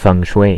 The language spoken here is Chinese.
feng shui